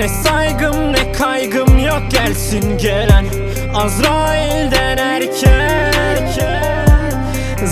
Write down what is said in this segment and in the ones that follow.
Ne saygım ne kaygım yok gelsin gelen Azrail'den erkek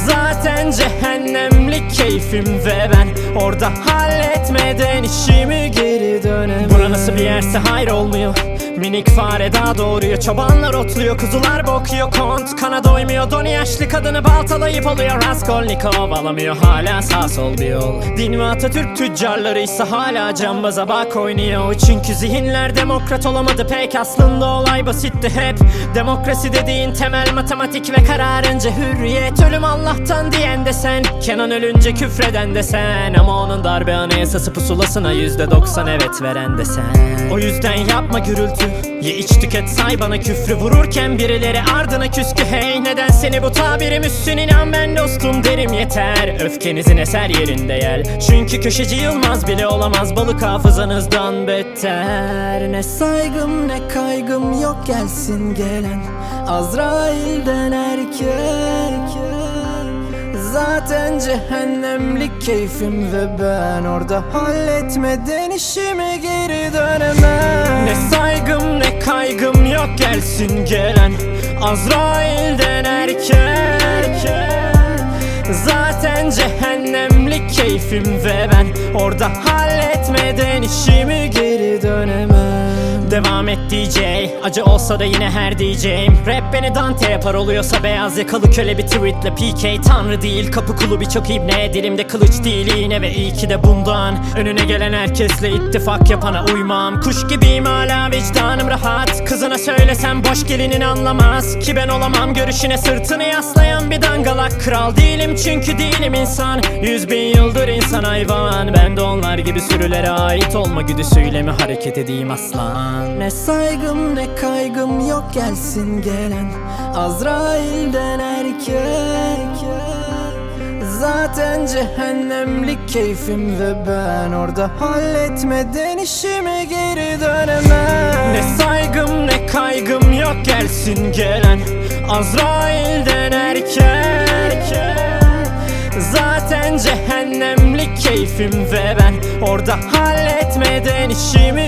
Zaten cehennemlik keyfim ve ben Orada halletmeden işimi geri dönemem. Bura nasıl bir yerse hayır olmuyor Minik fare daha doğuruyor Çobanlar otluyor kuzular bokuyor Kont kana doymuyor. Doni yaşlı kadını baltalayıp oluyor Raskolnikov alamıyor. Hala sağ sol bir yol. Din ve Atatürk tüccarları ise hala cambaza bak oynuyor. Çünkü zihinler demokrat olamadı pek. Aslında olay basitti hep. Demokrasi dediğin temel matematik ve kararınca hürriyet. Ölüm Allah'tan diyen de sen. Kenan ölünce küfreden de sen. Ama onun darbe anayasası pusulasına yüzde doksan evet veren de sen. O yüzden yapma gürültü Ye iç tüket say bana küfrü. Vururken birileri ardına küskü. Hey neden seni bu tabirim? Üstün inan ben dostum derim. Yeter Öfkenizin eser yerinde yel. Çünkü köşeci Yılmaz bile olamaz. Balık hafızanızdan beter. Ne saygım ne kaygım yok. Gelsin gelen Azrail'den erkek. Zaten cehennemlik keyfim ve ben Orada halletmeden işimi geri dönemem. Ne gelsin gelen Azrail'den erkek. Zaten cehennemlik keyfim ve ben Orada halletmeden işimi geri dönemem Devam et DJ Acı olsa da yine her diyeceğim Rap beni Dante yapar oluyorsa beyaz yakalı köle bir tweetle. PK tanrı değil kapı kulu birçok ibne. Dilimde kılıç değil iğne ve iyi ki de bundan. Önüne gelen herkesle ittifak yapana uymam. Kuş gibiyim hala vicdanım rahat. Kızına söylesem boş gelinin anlamaz. Ki ben olamam görüşüne sırtını yaslayan bir dangalak Kral değilim. Çünkü değilim insan. Yüz bin yıldır insan hayvan. Ben de onlar gibi sürülere ait olma güdüsüyle mi hareket edeyim aslan Ne saygım ne kaygım yok gelsin gelen. Azrail'den erkek. Zaten cehennemlik keyfim ve ben Orada halletmeden işimi geri dönemem. Ne saygım ne kaygım yok gelsin gelen. Azrail'den erkek. Zaten cehennemlik keyfim ve ben Orada halletmeden işimi